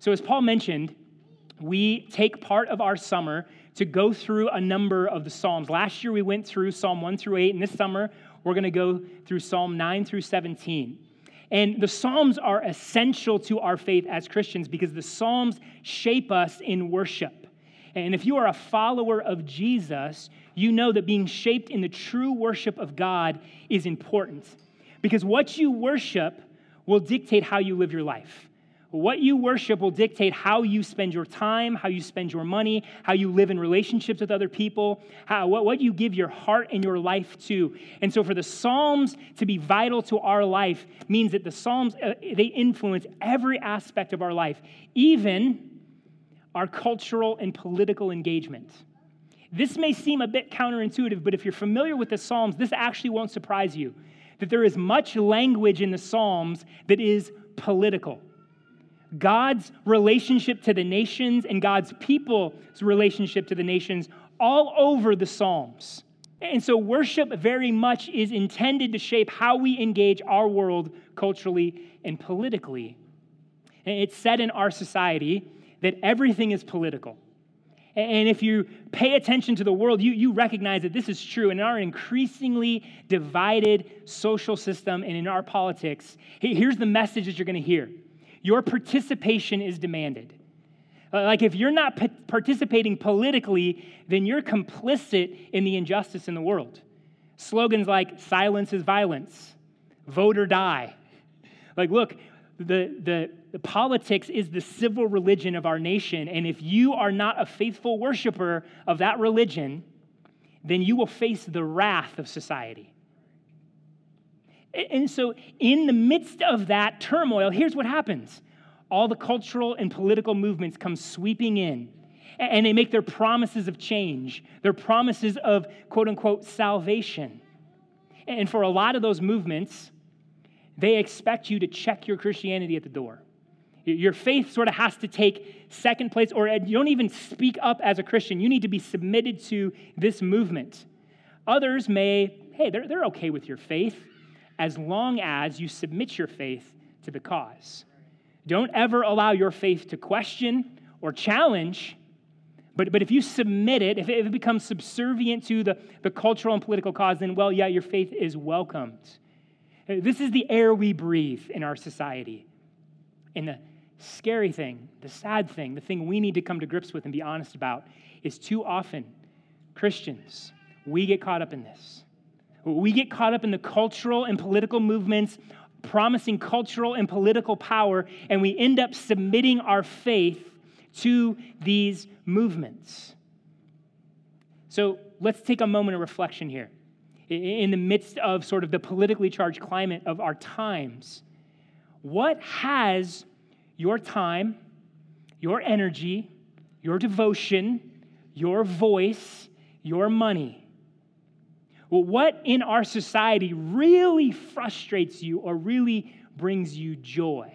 So, as Paul mentioned, we take part of our summer to go through a number of the Psalms. Last year we went through Psalm 1 through 8, and this summer we're going to go through Psalm 9 through 17. And the Psalms are essential to our faith as Christians because the Psalms shape us in worship. And if you are a follower of Jesus, you know that being shaped in the true worship of God is important. Because what you worship will dictate how you live your life. What you worship will dictate how you spend your time, how you spend your money, how you live in relationships with other people, how, what, what you give your heart and your life to. And so, for the Psalms to be vital to our life means that the Psalms, uh, they influence every aspect of our life, even our cultural and political engagement. This may seem a bit counterintuitive, but if you're familiar with the Psalms, this actually won't surprise you that there is much language in the Psalms that is political. God's relationship to the nations and God's people's relationship to the nations all over the Psalms. And so, worship very much is intended to shape how we engage our world culturally and politically. And it's said in our society that everything is political. And if you pay attention to the world, you, you recognize that this is true. And in our increasingly divided social system and in our politics, here's the message that you're going to hear your participation is demanded. Uh, like, if you're not participating politically, then you're complicit in the injustice in the world. Slogans like silence is violence, vote or die. Like, look, the, the, the, politics is the civil religion of our nation. And if you are not a faithful worshiper of that religion, then you will face the wrath of society. And so, in the midst of that turmoil, here's what happens all the cultural and political movements come sweeping in, and they make their promises of change, their promises of quote unquote salvation. And for a lot of those movements, they expect you to check your Christianity at the door. Your faith sort of has to take second place, or you don't even speak up as a Christian. You need to be submitted to this movement. Others may, hey, they're, they're okay with your faith as long as you submit your faith to the cause. Don't ever allow your faith to question or challenge, but, but if you submit it, if it, becomes subservient to the, the cultural and political cause, then, well, yeah, your faith is welcomed. This is the air we breathe in our society. And the scary thing, the sad thing, the thing we need to come to grips with and be honest about is too often Christians, we get caught up in this. We get caught up in the cultural and political movements promising cultural and political power, and we end up submitting our faith to these movements. So let's take a moment of reflection here. In the midst of sort of the politically charged climate of our times, what has your time, your energy, your devotion, your voice, your money well, what in our society really frustrates you or really brings you joy?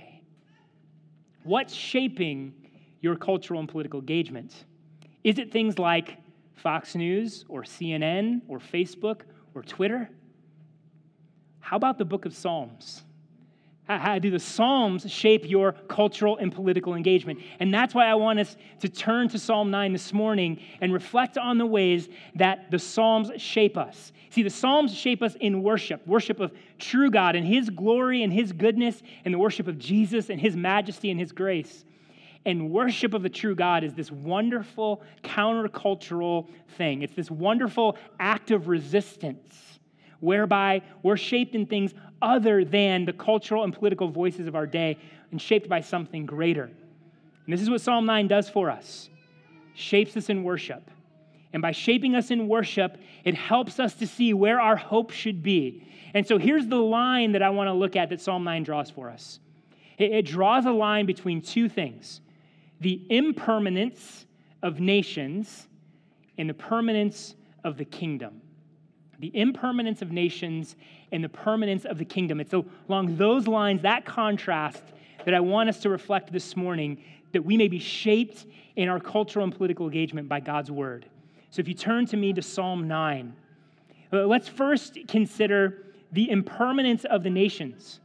What's shaping your cultural and political engagement? Is it things like Fox News or CNN or Facebook or Twitter? How about the book of Psalms? How do the Psalms shape your cultural and political engagement? And that's why I want us to turn to Psalm 9 this morning and reflect on the ways that the Psalms shape us. See, the Psalms shape us in worship worship of true God and His glory and His goodness, and the worship of Jesus and His majesty and His grace. And worship of the true God is this wonderful countercultural thing, it's this wonderful act of resistance whereby we're shaped in things other than the cultural and political voices of our day and shaped by something greater. And this is what Psalm 9 does for us shapes us in worship. And by shaping us in worship, it helps us to see where our hope should be. And so here's the line that I want to look at that Psalm 9 draws for us it, it draws a line between two things the impermanence of nations and the permanence of the kingdom the impermanence of nations and the permanence of the kingdom. It's along those lines, that contrast, that I want us to reflect this morning that we may be shaped in our cultural and political engagement by God's word. So if you turn to me to Psalm 9, uh, let's first consider the impermanence of the nations.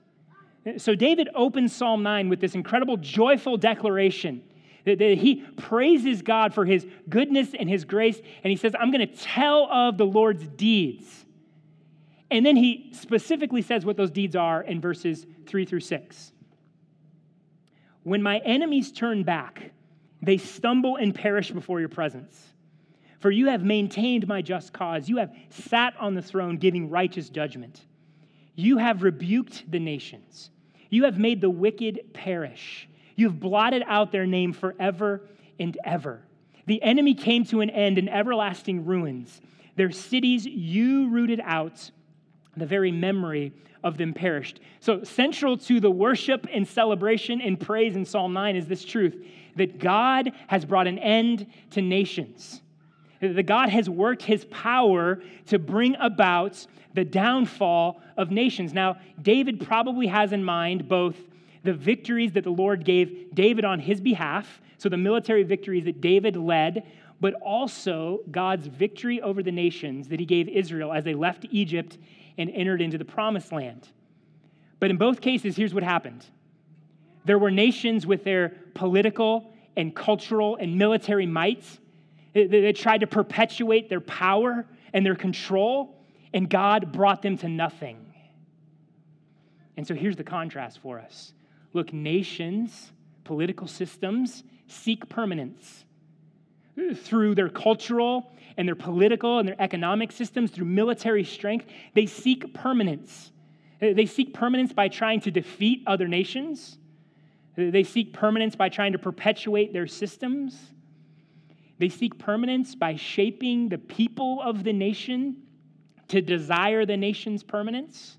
So David opens Psalm 9 with this incredible, joyful declaration that he praises God for his goodness and his grace, and he says, I'm going to tell of the Lord's deeds. And then he specifically says what those deeds are in verses 3 through 6. When my enemies turn back, they stumble and perish before your presence. For you have maintained my just cause. You have sat on the throne giving righteous judgment. You have rebuked the nations. You have made the wicked perish. You have blotted out their name forever and ever. The enemy came to an end in everlasting ruins. Their cities you rooted out, the very memory of them perished. So, central to the worship and celebration and praise in Psalm 9 is this truth that God has brought an end to nations. That God has worked his power to bring about the downfall of nations. Now, David probably has in mind both the victories that the Lord gave David on his behalf, so the military victories that David led, but also God's victory over the nations that he gave Israel as they left Egypt and entered into the promised land. But in both cases, here's what happened there were nations with their political and cultural and military mights that tried to perpetuate their power and their control, and God brought them to nothing. And so here's the contrast for us look, nations, political systems seek permanence hmm, through their cultural and their political and their economic systems, through military strength. They seek permanence. Uh, they seek permanence by trying to defeat other nations. Uh, they seek permanence by trying to perpetuate their systems. They seek permanence by shaping the people of the nation to desire the nation's permanence.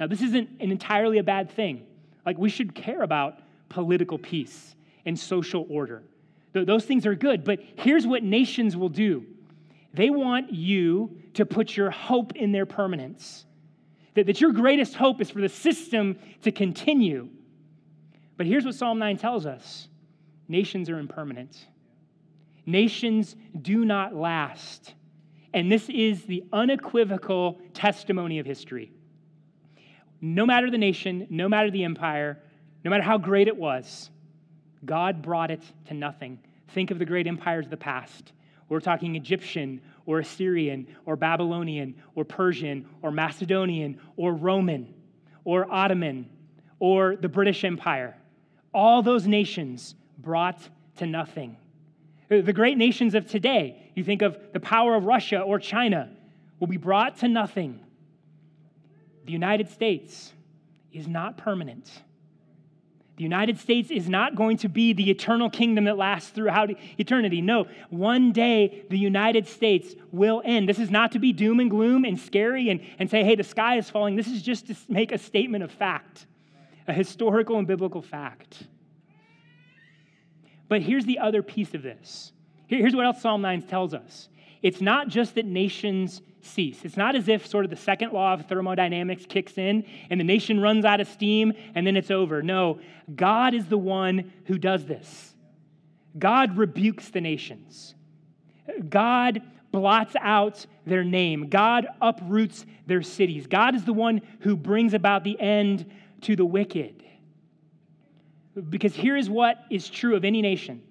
Now, this isn't entirely a bad thing. Like, we should care about political peace and social order. Those things are good, but here's what nations will do they want you to put your hope in their permanence. That, that your greatest hope is for the system to continue. But here's what Psalm 9 tells us nations are impermanent, nations do not last. And this is the unequivocal testimony of history. No matter the nation, no matter the empire, no matter how great it was, God brought it to nothing. Think of the great empires of the past. We're talking Egyptian or Assyrian or Babylonian or Persian or Macedonian or Roman or Ottoman or the British Empire. All those nations brought to nothing. The great nations of today, you think of the power of Russia or China, will be brought to nothing. The United States is not permanent. The United States is not going to be the eternal kingdom that lasts throughout eternity. No, one day the United States will end. This is not to be doom and gloom and scary and, and say, hey, the sky is falling. This is just to make a statement of fact, a historical and biblical fact. But here's the other piece of this. Here's what else Psalm 9 tells us it's not just that nations cease. It's not as if sort of the second law of thermodynamics kicks in and the nation runs out of steam and then it's over. No, God is the one who does this. God rebukes the nations. God blots out their name. God uproots their cities. God is the one who brings about the end to the wicked. Because here is what is true of any nation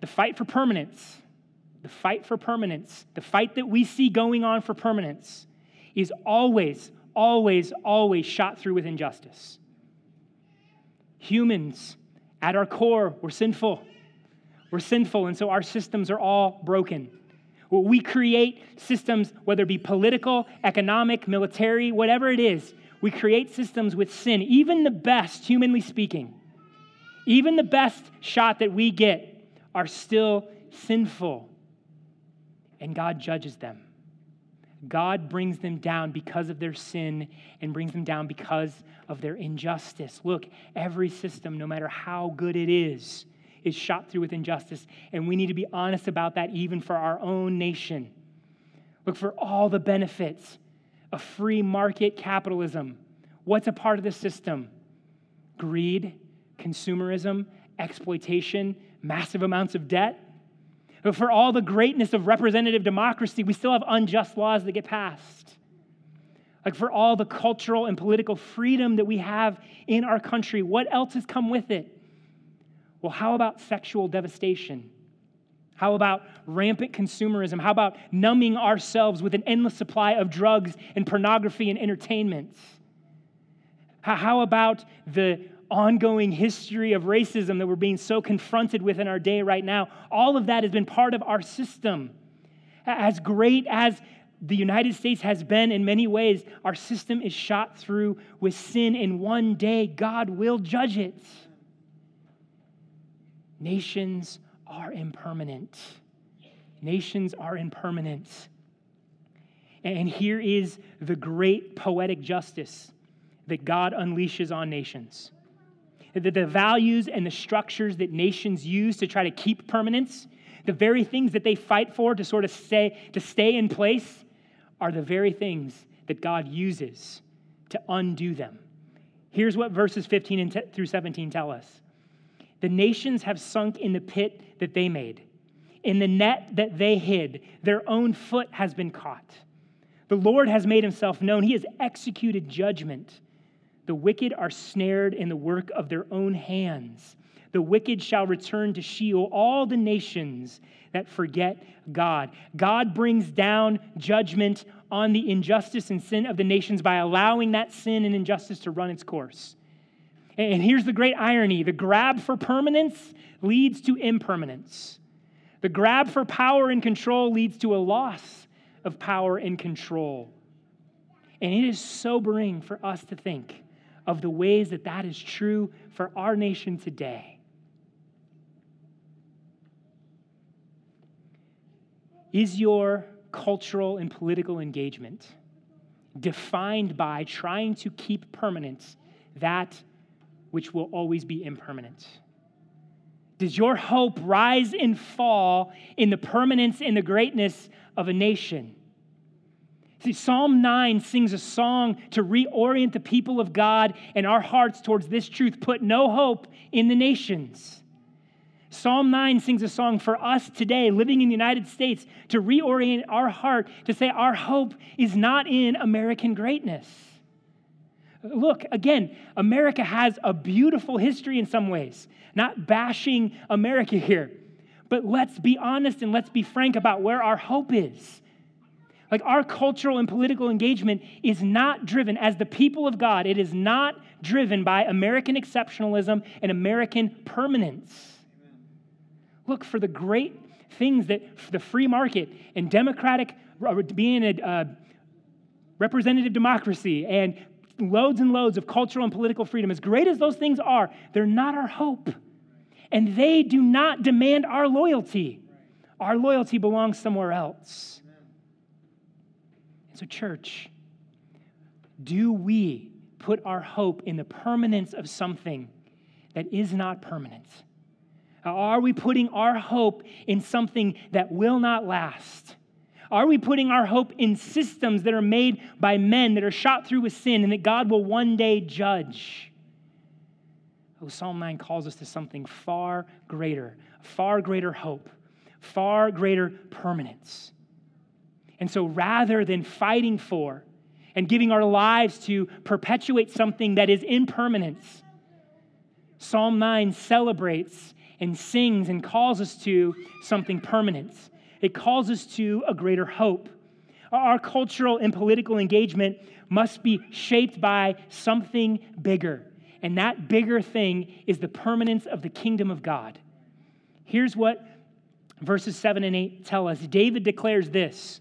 the fight for permanence the fight for permanence, the fight that we see going on for permanence, is always, always, always shot through with injustice. Humans, at our core, we're sinful. We're sinful, and so our systems are all broken. We create systems, whether it be political, economic, military, whatever it is, we create systems with sin. Even the best, humanly speaking, even the best shot that we get are still sinful and God judges them. God brings them down because of their sin and brings them down because of their injustice. Look, every system, no matter how good it is, is shot through with injustice. And we need to be honest about that even for our own nation. Look for all the benefits of free market capitalism. What's a part of the system? Greed, consumerism, exploitation, massive amounts of debt. But for all the greatness of representative democracy, we still have unjust laws that get passed. Like for all the cultural and political freedom that we have in our country, what else has come with it? Well, how about sexual devastation? How about rampant consumerism? How about numbing ourselves with an endless supply of drugs and pornography and entertainment? How about the ongoing history of racism that we're being so confronted with in our day right now? All of that has been part of our system. As great as the United States has been in many ways, our system is shot through with sin, and one day God will judge it. Nations are impermanent. Nations are impermanent. And here is the great poetic justice that God unleashes on nations. That the values and the structures that nations use to try to keep permanence, the very things that they fight for to sort of stay, to stay in place, are the very things that God uses to undo them. Here's what verses 15 and through 17 tell us the nations have sunk in the pit that they made. In the net that they hid, their own foot has been caught. The Lord has made himself known. He has executed judgment. The wicked are snared in the work of their own hands. The wicked shall return to Sheol, all the nations that forget God. God brings down judgment on the injustice and sin of the nations by allowing that sin and injustice to run its course. And here's the great irony the grab for permanence leads to impermanence. The grab for power and control leads to a loss of power and control. And it is sobering for us to think of the ways that that is true for our nation today. Is your cultural and political engagement defined by trying to keep permanent that which will always be impermanent? Does your hope rise and fall in the permanence and the greatness of a nation? See, Psalm 9 sings a song to reorient the people of God and our hearts towards this truth put no hope in the nations. Psalm 9 sings a song for us today, living in the United States, to reorient our heart to say our hope is not in American greatness. Look, again, America has a beautiful history in some ways, not bashing America here. But let's be honest and let's be frank about where our hope is. Like our cultural and political engagement is not driven, as the people of God, it is not driven by American exceptionalism and American permanence. Look for the great things that the free market and democratic, uh, being a uh, representative democracy and loads and loads of cultural and political freedom, as great as those things are, they're not our hope. And they do not demand our loyalty. Our loyalty belongs somewhere else. So, church, do we put our hope in the permanence of something that is not permanent? Are we putting our hope in something that will not last? Are we putting our hope in systems that are made by men that are shot through with sin and that God will one day judge? Oh, Psalm 9 calls us to something far greater, far greater hope, far greater permanence. And so rather than fighting for and giving our lives to perpetuate something that is impermanence, Psalm 9 celebrates and sings and calls us to something permanent it calls us to a greater hope. Our cultural and political engagement must be shaped by something bigger. And that bigger thing is the permanence of the kingdom of God. Here's what verses 7 and 8 tell us David declares this.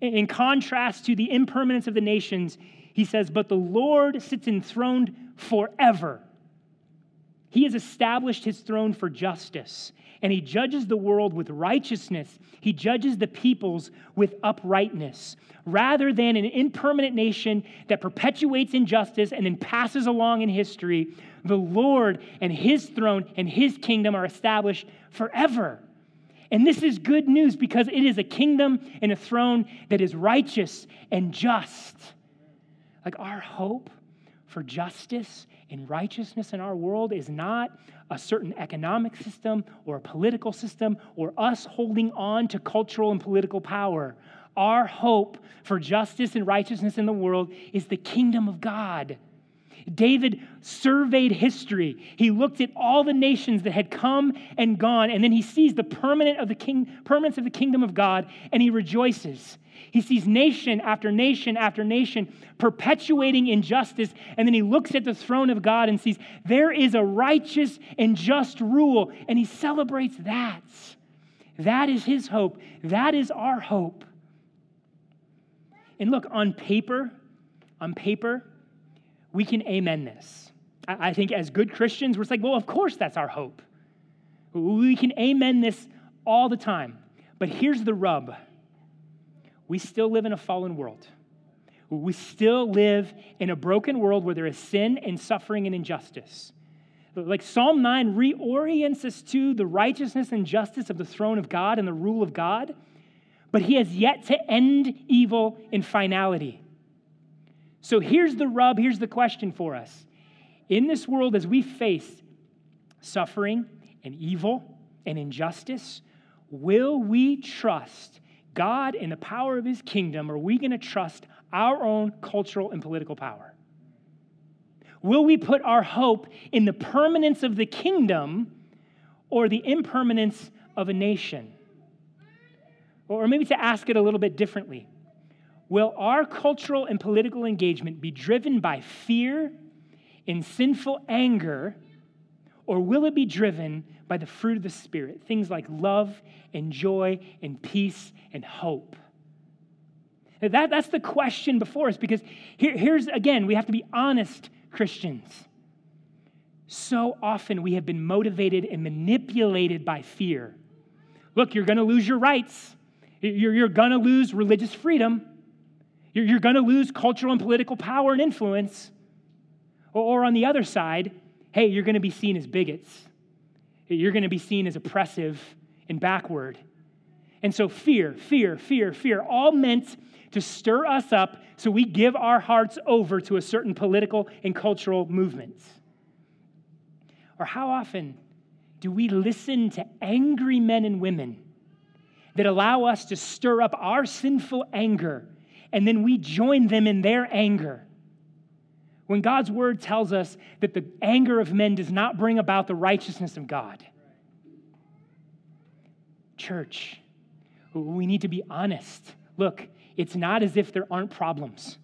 In contrast to the impermanence of the nations, he says, But the Lord sits enthroned forever. He has established his throne for justice and he judges the world with righteousness. He judges the peoples with uprightness. Rather than an impermanent nation that perpetuates injustice and then passes along in history, the Lord and his throne and his kingdom are established forever. And this is good news because it is a kingdom and a throne that is righteous and just. Like our hope for justice and righteousness in our world is not a certain economic system or a political system or us holding on to cultural and political power. Our hope for justice and righteousness in the world is the kingdom of God. David surveyed history. He looked at all the nations that had come and gone, and then he sees the permanent of the king, permanence of the kingdom of God, and he rejoices. He sees nation after nation after nation perpetuating injustice, and then he looks at the throne of God and sees there is a righteous and just rule, and he celebrates that. That is his hope. That is our hope. And look, on paper, on paper, we can amen this. I think as good Christians, we're like, well, of course that's our hope. We can amen this all the time. But here's the rub we still live in a fallen world. We still live in a broken world where there is sin and suffering and injustice. Like Psalm 9 reorients us to the righteousness and justice of the throne of God and the rule of God, but he has yet to end evil in finality. So here's the rub, here's the question for us. In this world, as we face suffering and evil and injustice, will we trust God and the power of his kingdom, or are we going to trust our own cultural and political power? Will we put our hope in the permanence of the kingdom or the impermanence of a nation? Or maybe to ask it a little bit differently Will our cultural and political engagement be driven by fear and sinful anger, or will it be driven by the fruit of the Spirit? Things like love and joy and peace and hope. That, that's the question before us because here, here's again, we have to be honest Christians. So often we have been motivated and manipulated by fear. Look, you're going to lose your rights, you're, you're going to lose religious freedom. You're, you're going to lose cultural and political power and influence. Or, or on the other side, hey, you're going to be seen as bigots. You're going to be seen as oppressive and backward. And so, fear, fear, fear, fear, all meant to stir us up so we give our hearts over to a certain political and cultural movement. Or how often do we listen to angry men and women that allow us to stir up our sinful anger and then we join them in their anger. When God's word tells us that the anger of men does not bring about the righteousness of God. Church, we need to be honest. Look, it's not as if there aren't problems.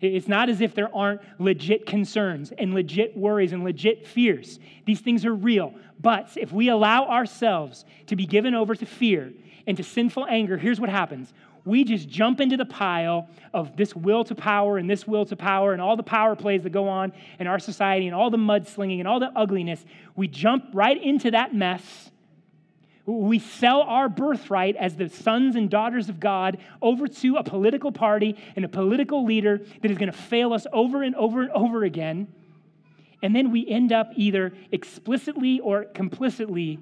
It's not as if there aren't legit concerns and legit worries and legit fears. These things are real. But if we allow ourselves to be given over to fear and to sinful anger, here's what happens we just jump into the pile of this will to power and this will to power and all the power plays that go on in our society and all the mudslinging and all the ugliness. We jump right into that mess. We sell our birthright as the sons and daughters of God over to a political party and a political leader that is going to fail us over and over and over again. And then we end up either explicitly or complicitly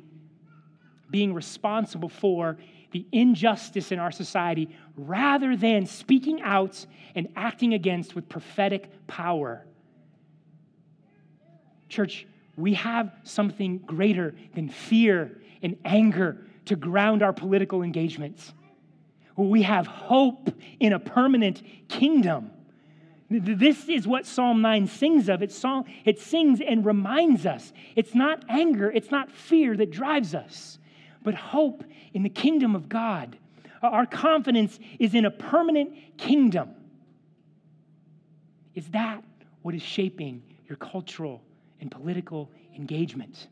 being responsible for the injustice in our society rather than speaking out and acting against with prophetic power. Church, we have something greater than fear and anger to ground our political engagements. We have hope in a permanent kingdom. This is what Psalm 9 sings of. It, song, it sings and reminds us it's not anger, it's not fear that drives us, but hope in the kingdom of God. Our confidence is in a permanent kingdom. Is that what is shaping your cultural and political engagement?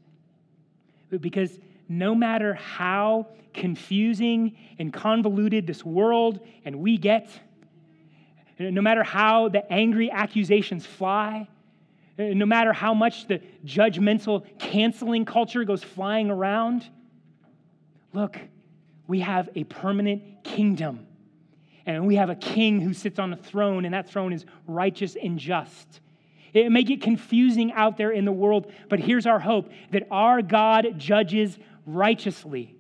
Because no matter how confusing and convoluted this world and we get, no matter how the angry accusations fly, no matter how much the judgmental canceling culture goes flying around, Look, we have a permanent kingdom. And we have a king who sits on a throne, and that throne is righteous and just. It may get confusing out there in the world, but here's our hope that our God judges righteously.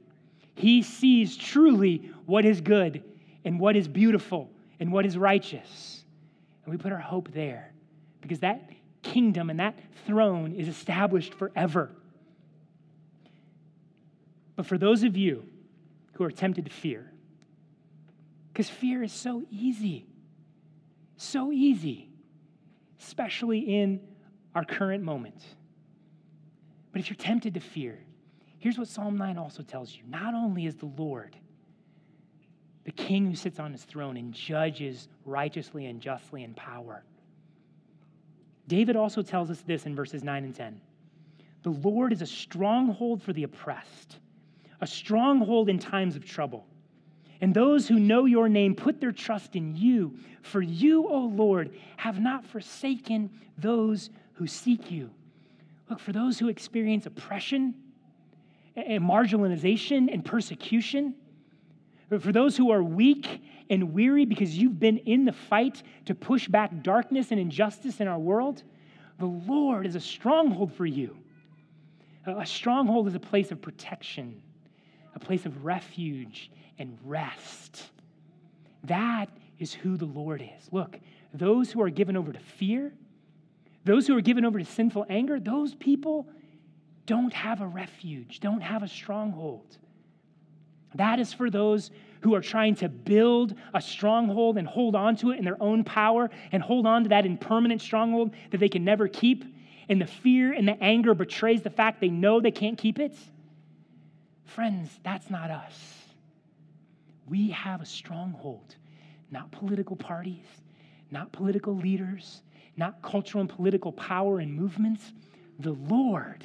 He sees truly what is good and what is beautiful and what is righteous. And we put our hope there because that kingdom and that throne is established forever. But for those of you who are tempted to fear, Because fear is so easy. So easy, especially in our current moment. But if you're tempted to fear, here's what Psalm 9 also tells you not only is the Lord the king who sits on his throne and judges righteously and justly in power. David also tells us this in verses 9 and 10. The Lord is a stronghold for the oppressed, a stronghold in times of trouble. And those who know your name put their trust in you. For you, O Lord, have not forsaken those who seek you. Look, for those who experience oppression and marginalization and persecution, for those who are weak and weary because you've been in the fight to push back darkness and injustice in our world, the Lord is a stronghold for you. A stronghold is a place of protection, a place of refuge and rest. That is who the Lord is. Look, those who are given over to fear, those who are given over to sinful anger, those people don't have a refuge, don't have a stronghold. That is for those who are trying to build a stronghold and hold on to it in their own power and hold on to that impermanent stronghold that they can never keep. And the fear and the anger betrays the fact they know they can't keep it. Friends, that's not us. We have a stronghold, not political parties, not political leaders, not cultural and political power and movements, the Lord.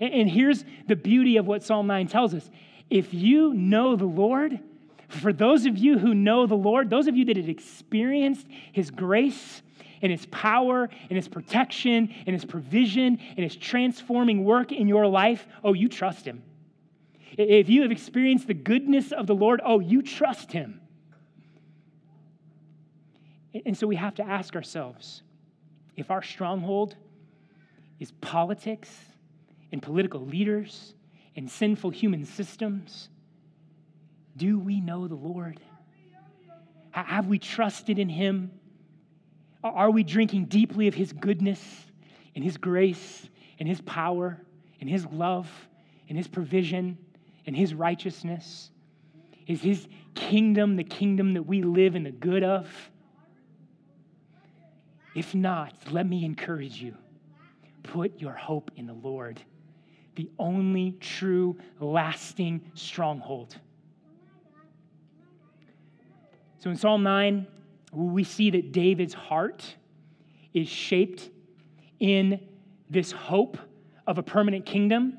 And here's the beauty of what Psalm 9 tells us if you know the Lord, for those of you who know the Lord, those of you that have experienced His grace and His power and His protection and His provision and His transforming work in your life, oh, you trust Him. If you have experienced the goodness of the Lord, oh, you trust Him. And so we have to ask ourselves if our stronghold is politics and political leaders and sinful human systems? Do we know the Lord? Have we trusted in Him? Are we drinking deeply of His goodness and His grace and His power and His love and His provision and His righteousness? Is His kingdom the kingdom that we live in the good of? If not, let me encourage you put your hope in the Lord the only true, lasting stronghold. So in Psalm 9, we see that David's heart is shaped in this hope of a permanent kingdom.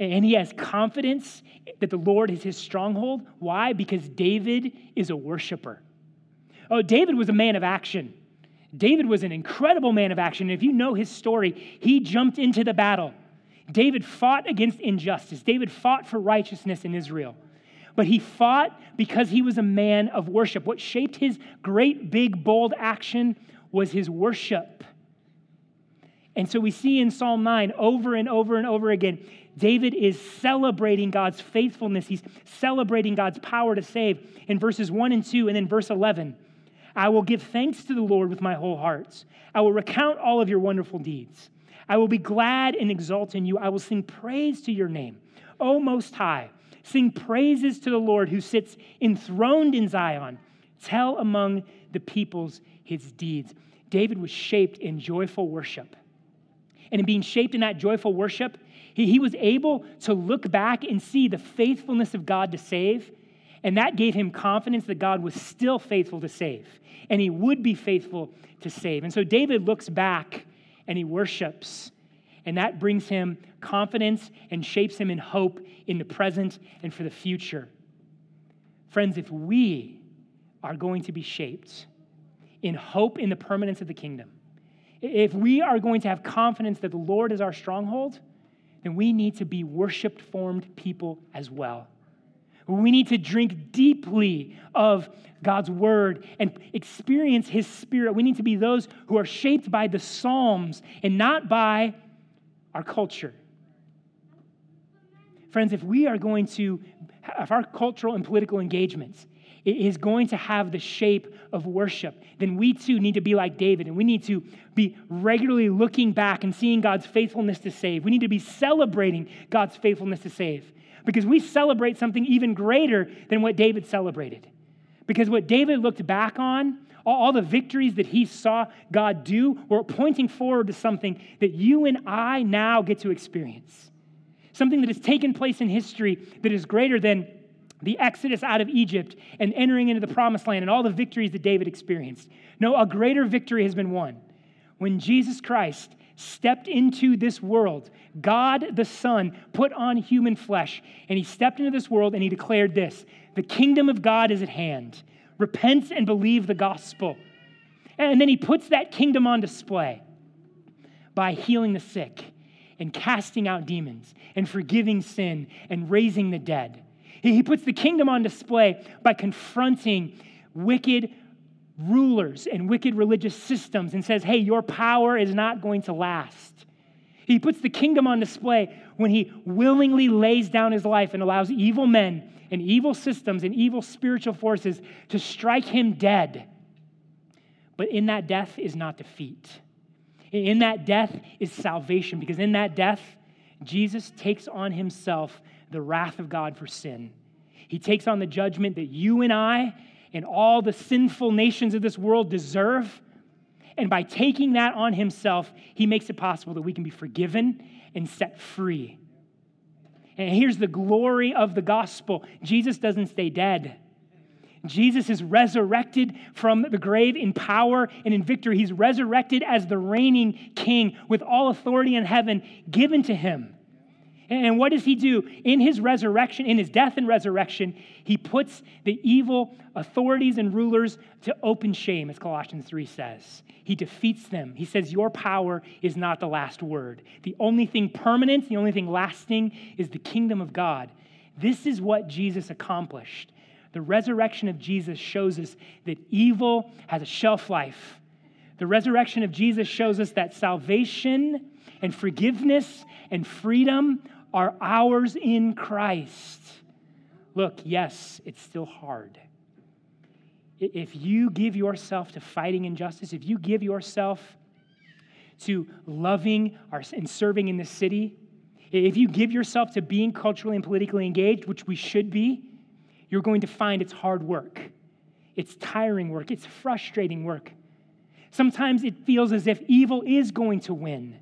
And he has confidence that the Lord is his stronghold. Why? Because David is a worshiper. Oh, David was a man of action. David was an incredible man of action. And if you know his story, he jumped into the battle. David fought against injustice. David fought for righteousness in Israel. But he fought because he was a man of worship. What shaped his great, big, bold action was his worship. And so we see in Psalm 9 over and over and over again, David is celebrating God's faithfulness. He's celebrating God's power to save in verses 1 and 2, and then verse 11. I will give thanks to the Lord with my whole heart. I will recount all of your wonderful deeds. I will be glad and exult in you. I will sing praise to your name. O Most High, sing praises to the Lord who sits enthroned in Zion. Tell among the peoples his deeds. David was shaped in joyful worship. And being shaped in that joyful worship, he, he was able to look back and see the faithfulness of God to save. And that gave him confidence that God was still faithful to save. And he would be faithful to save. And so David looks back and he worships. And that brings him confidence and shapes him in hope in the present and for the future. Friends, if we are going to be shaped in hope in the permanence of the kingdom, if we are going to have confidence that the Lord is our stronghold, then we need to be worship formed people as well. We need to drink deeply of God's word and experience his spirit. We need to be those who are shaped by the Psalms and not by our culture. Friends, if we are going to, if our cultural and political engagements is going to have the shape of worship, then we too need to be like David and we need to be regularly looking back and seeing God's faithfulness to save. We need to be celebrating God's faithfulness to save because we celebrate something even greater than what David celebrated. Because what David looked back on, all, the victories that he saw God do, were pointing forward to something that you and I now get to experience. Something that has taken place in history that is greater than the exodus out of Egypt and entering into the promised land and all the victories that David experienced. No, a greater victory has been won. When Jesus Christ stepped into this world, God the Son put on human flesh, and he stepped into this world and he declared this The kingdom of God is at hand. Repent and believe the gospel. And then he puts that kingdom on display by healing the sick and casting out demons and forgiving sin and raising the dead. He puts the kingdom on display by confronting wicked rulers and wicked religious systems and says, hey, your power is not going to last. He puts the kingdom on display when he willingly lays down his life and allows evil men and evil systems and evil spiritual forces to strike him dead. But in that death is not defeat. In that death is salvation, because in that death, Jesus takes on himself the wrath of God for sin. He takes on the judgment that you and I and all the sinful nations of this world deserve. And by taking that on himself, he makes it possible that we can be forgiven and set free. And here's the glory of the gospel Jesus doesn't stay dead. Jesus is resurrected from the grave in power and in victory. He's resurrected as the reigning king with all authority in heaven given to him. And what does he do? In his resurrection, in his death and resurrection, he puts the evil authorities and rulers to open shame, as Colossians 3 says. He defeats them. He says, Your power is not the last word. The only thing permanent, the only thing lasting is the kingdom of God. This is what Jesus accomplished. The resurrection of Jesus shows us that evil has a shelf life. The resurrection of Jesus shows us that salvation and forgiveness and freedom are ours in Christ. Look, yes, it's still hard. If you give yourself to fighting injustice, if you give yourself to loving and serving in the city, if you give yourself to being culturally and politically engaged, which we should be, you're going to find it's hard work. It's tiring work. It's frustrating work. Sometimes it feels as if evil is going to win.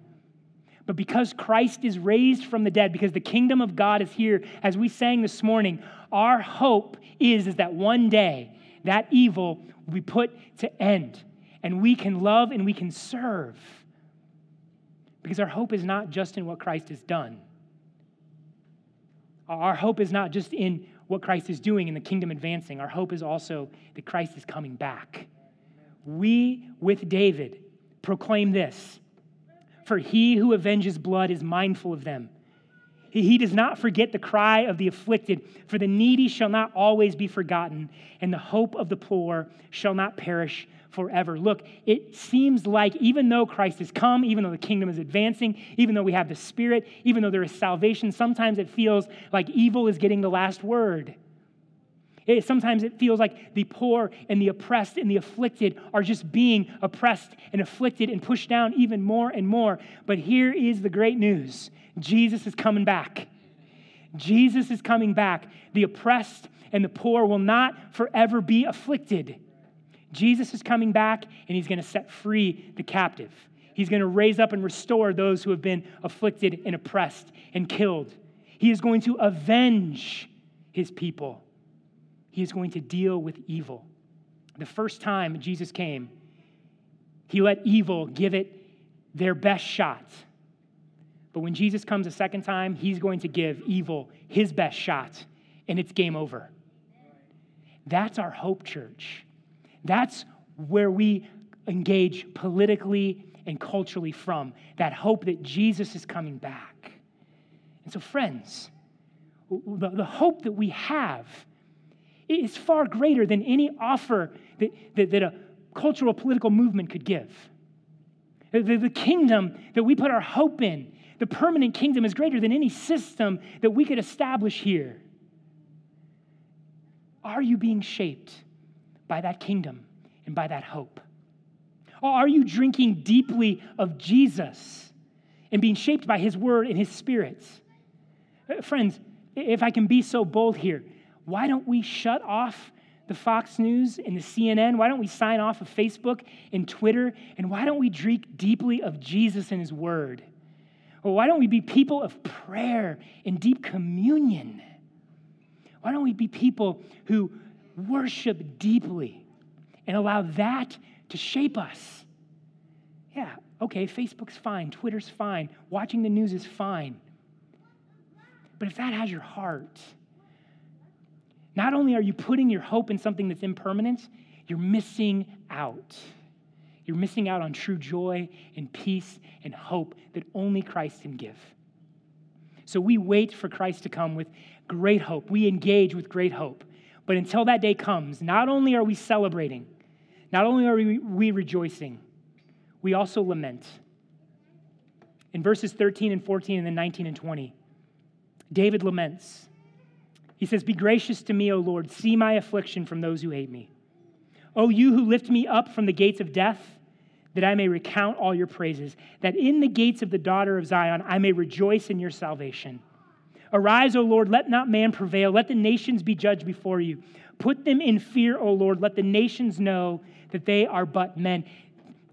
But because Christ is raised from the dead, because the kingdom of God is here, as we sang this morning, our hope is, is that one day that evil will be put to end and we can love and we can serve. Because our hope is not just in what Christ has done. Our hope is not just in what Christ is doing in the kingdom advancing. Our hope is also that Christ is coming back. We, with David, proclaim this for he who avenges blood is mindful of them. He does not forget the cry of the afflicted, for the needy shall not always be forgotten, and the hope of the poor shall not perish forever. Look, it seems like even though Christ has come, even though the kingdom is advancing, even though we have the Spirit, even though there is salvation, sometimes it feels like evil is getting the last word. It, sometimes it feels like the poor and the oppressed and the afflicted are just being oppressed and afflicted and pushed down even more and more. But here is the great news Jesus is coming back. Jesus is coming back. The oppressed and the poor will not forever be afflicted. Jesus is coming back and he's going to set free the captive. He's going to raise up and restore those who have been afflicted and oppressed and killed. He is going to avenge his people. He is going to deal with evil. The first time Jesus came, he let evil give it their best shot. But when Jesus comes a second time, he's going to give evil his best shot, and it's game over. That's our hope, church. That's where we engage politically and culturally from that hope that Jesus is coming back. And so, friends, the, hope that we have is far greater than any offer that, that, that a cultural political movement could give. The, the kingdom that we put our hope in, the permanent kingdom, is greater than any system that we could establish here. Are you being shaped by that kingdom and by that hope? Or Are you drinking deeply of Jesus and being shaped by his word and his spirit? Uh, friends, if I can be so bold here, why don't we shut off the Fox News and the CNN? Why don't we sign off of Facebook and Twitter? And why don't we drink deeply of Jesus and his word? Or why don't we be people of prayer and deep communion? Why don't we be people who worship deeply and allow that to shape us? Yeah, okay, Facebook's fine, Twitter's fine, watching the news is fine. But if that has your heart, not only are you putting your hope in something that's impermanent, you're missing out. You're missing out on true joy and peace and hope that only Christ can give. So we wait for Christ to come with great hope. We engage with great hope. But until that day comes, not only are we celebrating, not only are we, rejoicing, we also lament. In verses 13 and 14, and then 19 and 20, David laments. He says, Be gracious to me, O Lord. See my affliction from those who hate me. O you who lift me up from the gates of death, that I may recount all your praises, that in the gates of the daughter of Zion I may rejoice in your salvation. Arise, O Lord, let not man prevail. Let the nations be judged before you. Put them in fear, O Lord. Let the nations know that they are but men.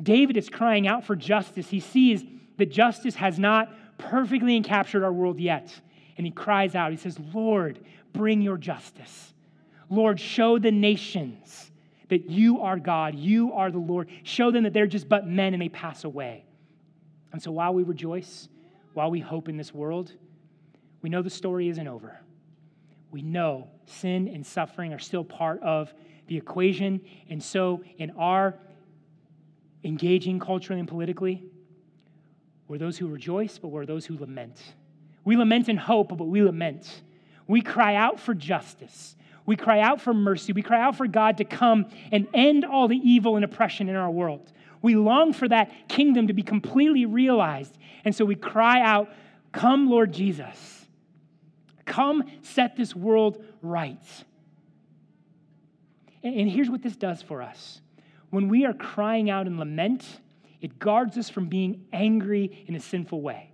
David is crying out for justice. He sees that justice has not perfectly encaptured our world yet. And he cries out, he says, Lord, bring your justice. Lord, show the nations that you are God, you are the Lord. Show them that they're just but men and they pass away. And so while we rejoice, while we hope in this world, we know the story isn't over. We know sin and suffering are still part of the equation. And so, in our engaging culturally and politically, we're those who rejoice, but we're those who lament. We lament in hope, but we lament. We cry out for justice. We cry out for mercy. We cry out for God to come and end all the evil and oppression in our world. We long for that kingdom to be completely realized. And so we cry out, Come, Lord Jesus. Come set this world right. And here's what this does for us when we are crying out in lament, it guards us from being angry in a sinful way.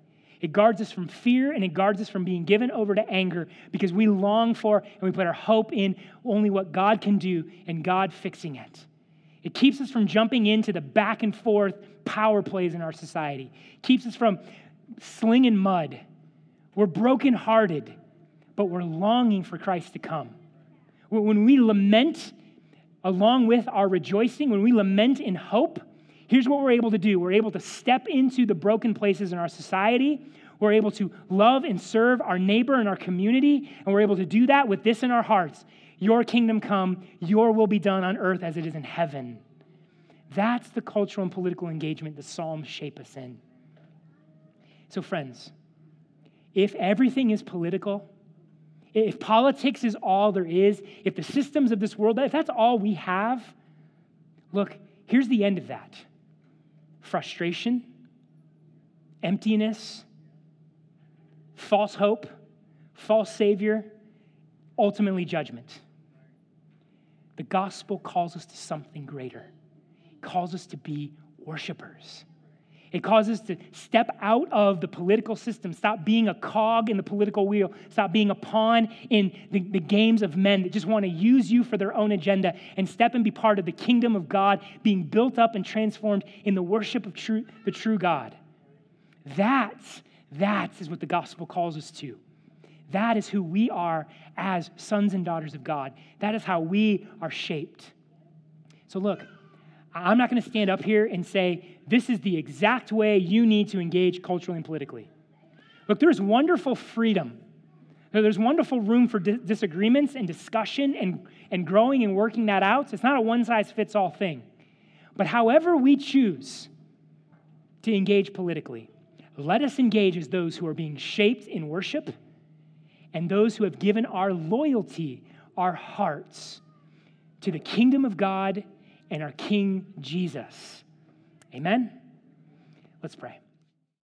It guards us from fear and it guards us from being given over to anger because we long for and we put our hope in only what God can do and God fixing it. It keeps us from jumping into the back and forth power plays in our society. It keeps us from slinging mud. We're brokenhearted, but we're longing for Christ to come. When we lament along with our rejoicing, when we lament in hope, here's what we're able to do we're able to step into the broken places in our society. We're able to love and serve our neighbor and our community, and we're able to do that with this in our hearts Your kingdom come, your will be done on earth as it is in heaven. That's the cultural and political engagement the Psalms shape us in. So, friends, if everything is political, if politics is all there is, if the systems of this world, if that's all we have, look, here's the end of that frustration, emptiness, false hope, false Savior, ultimately judgment. The gospel calls us to something greater, it calls us to be worshipers. It causes us to step out of the political system, stop being a cog in the political wheel, stop being a pawn in the, the, games of men that just want to use you for their own agenda, and step and be part of the kingdom of God being built up and transformed in the worship of true, the true God. That's, that is what the gospel calls us to. That is who we are as sons and daughters of God. That is how we are shaped. So, look, I'm not going to stand up here and say, this is the exact way you need to engage culturally and politically. Look, there's wonderful freedom. There's wonderful room for di- disagreements and discussion and, and growing and working that out. It's not a one size fits all thing. But however we choose to engage politically, let us engage as those who are being shaped in worship and those who have given our loyalty, our hearts to the kingdom of God and our King Jesus. Amen? Let's pray.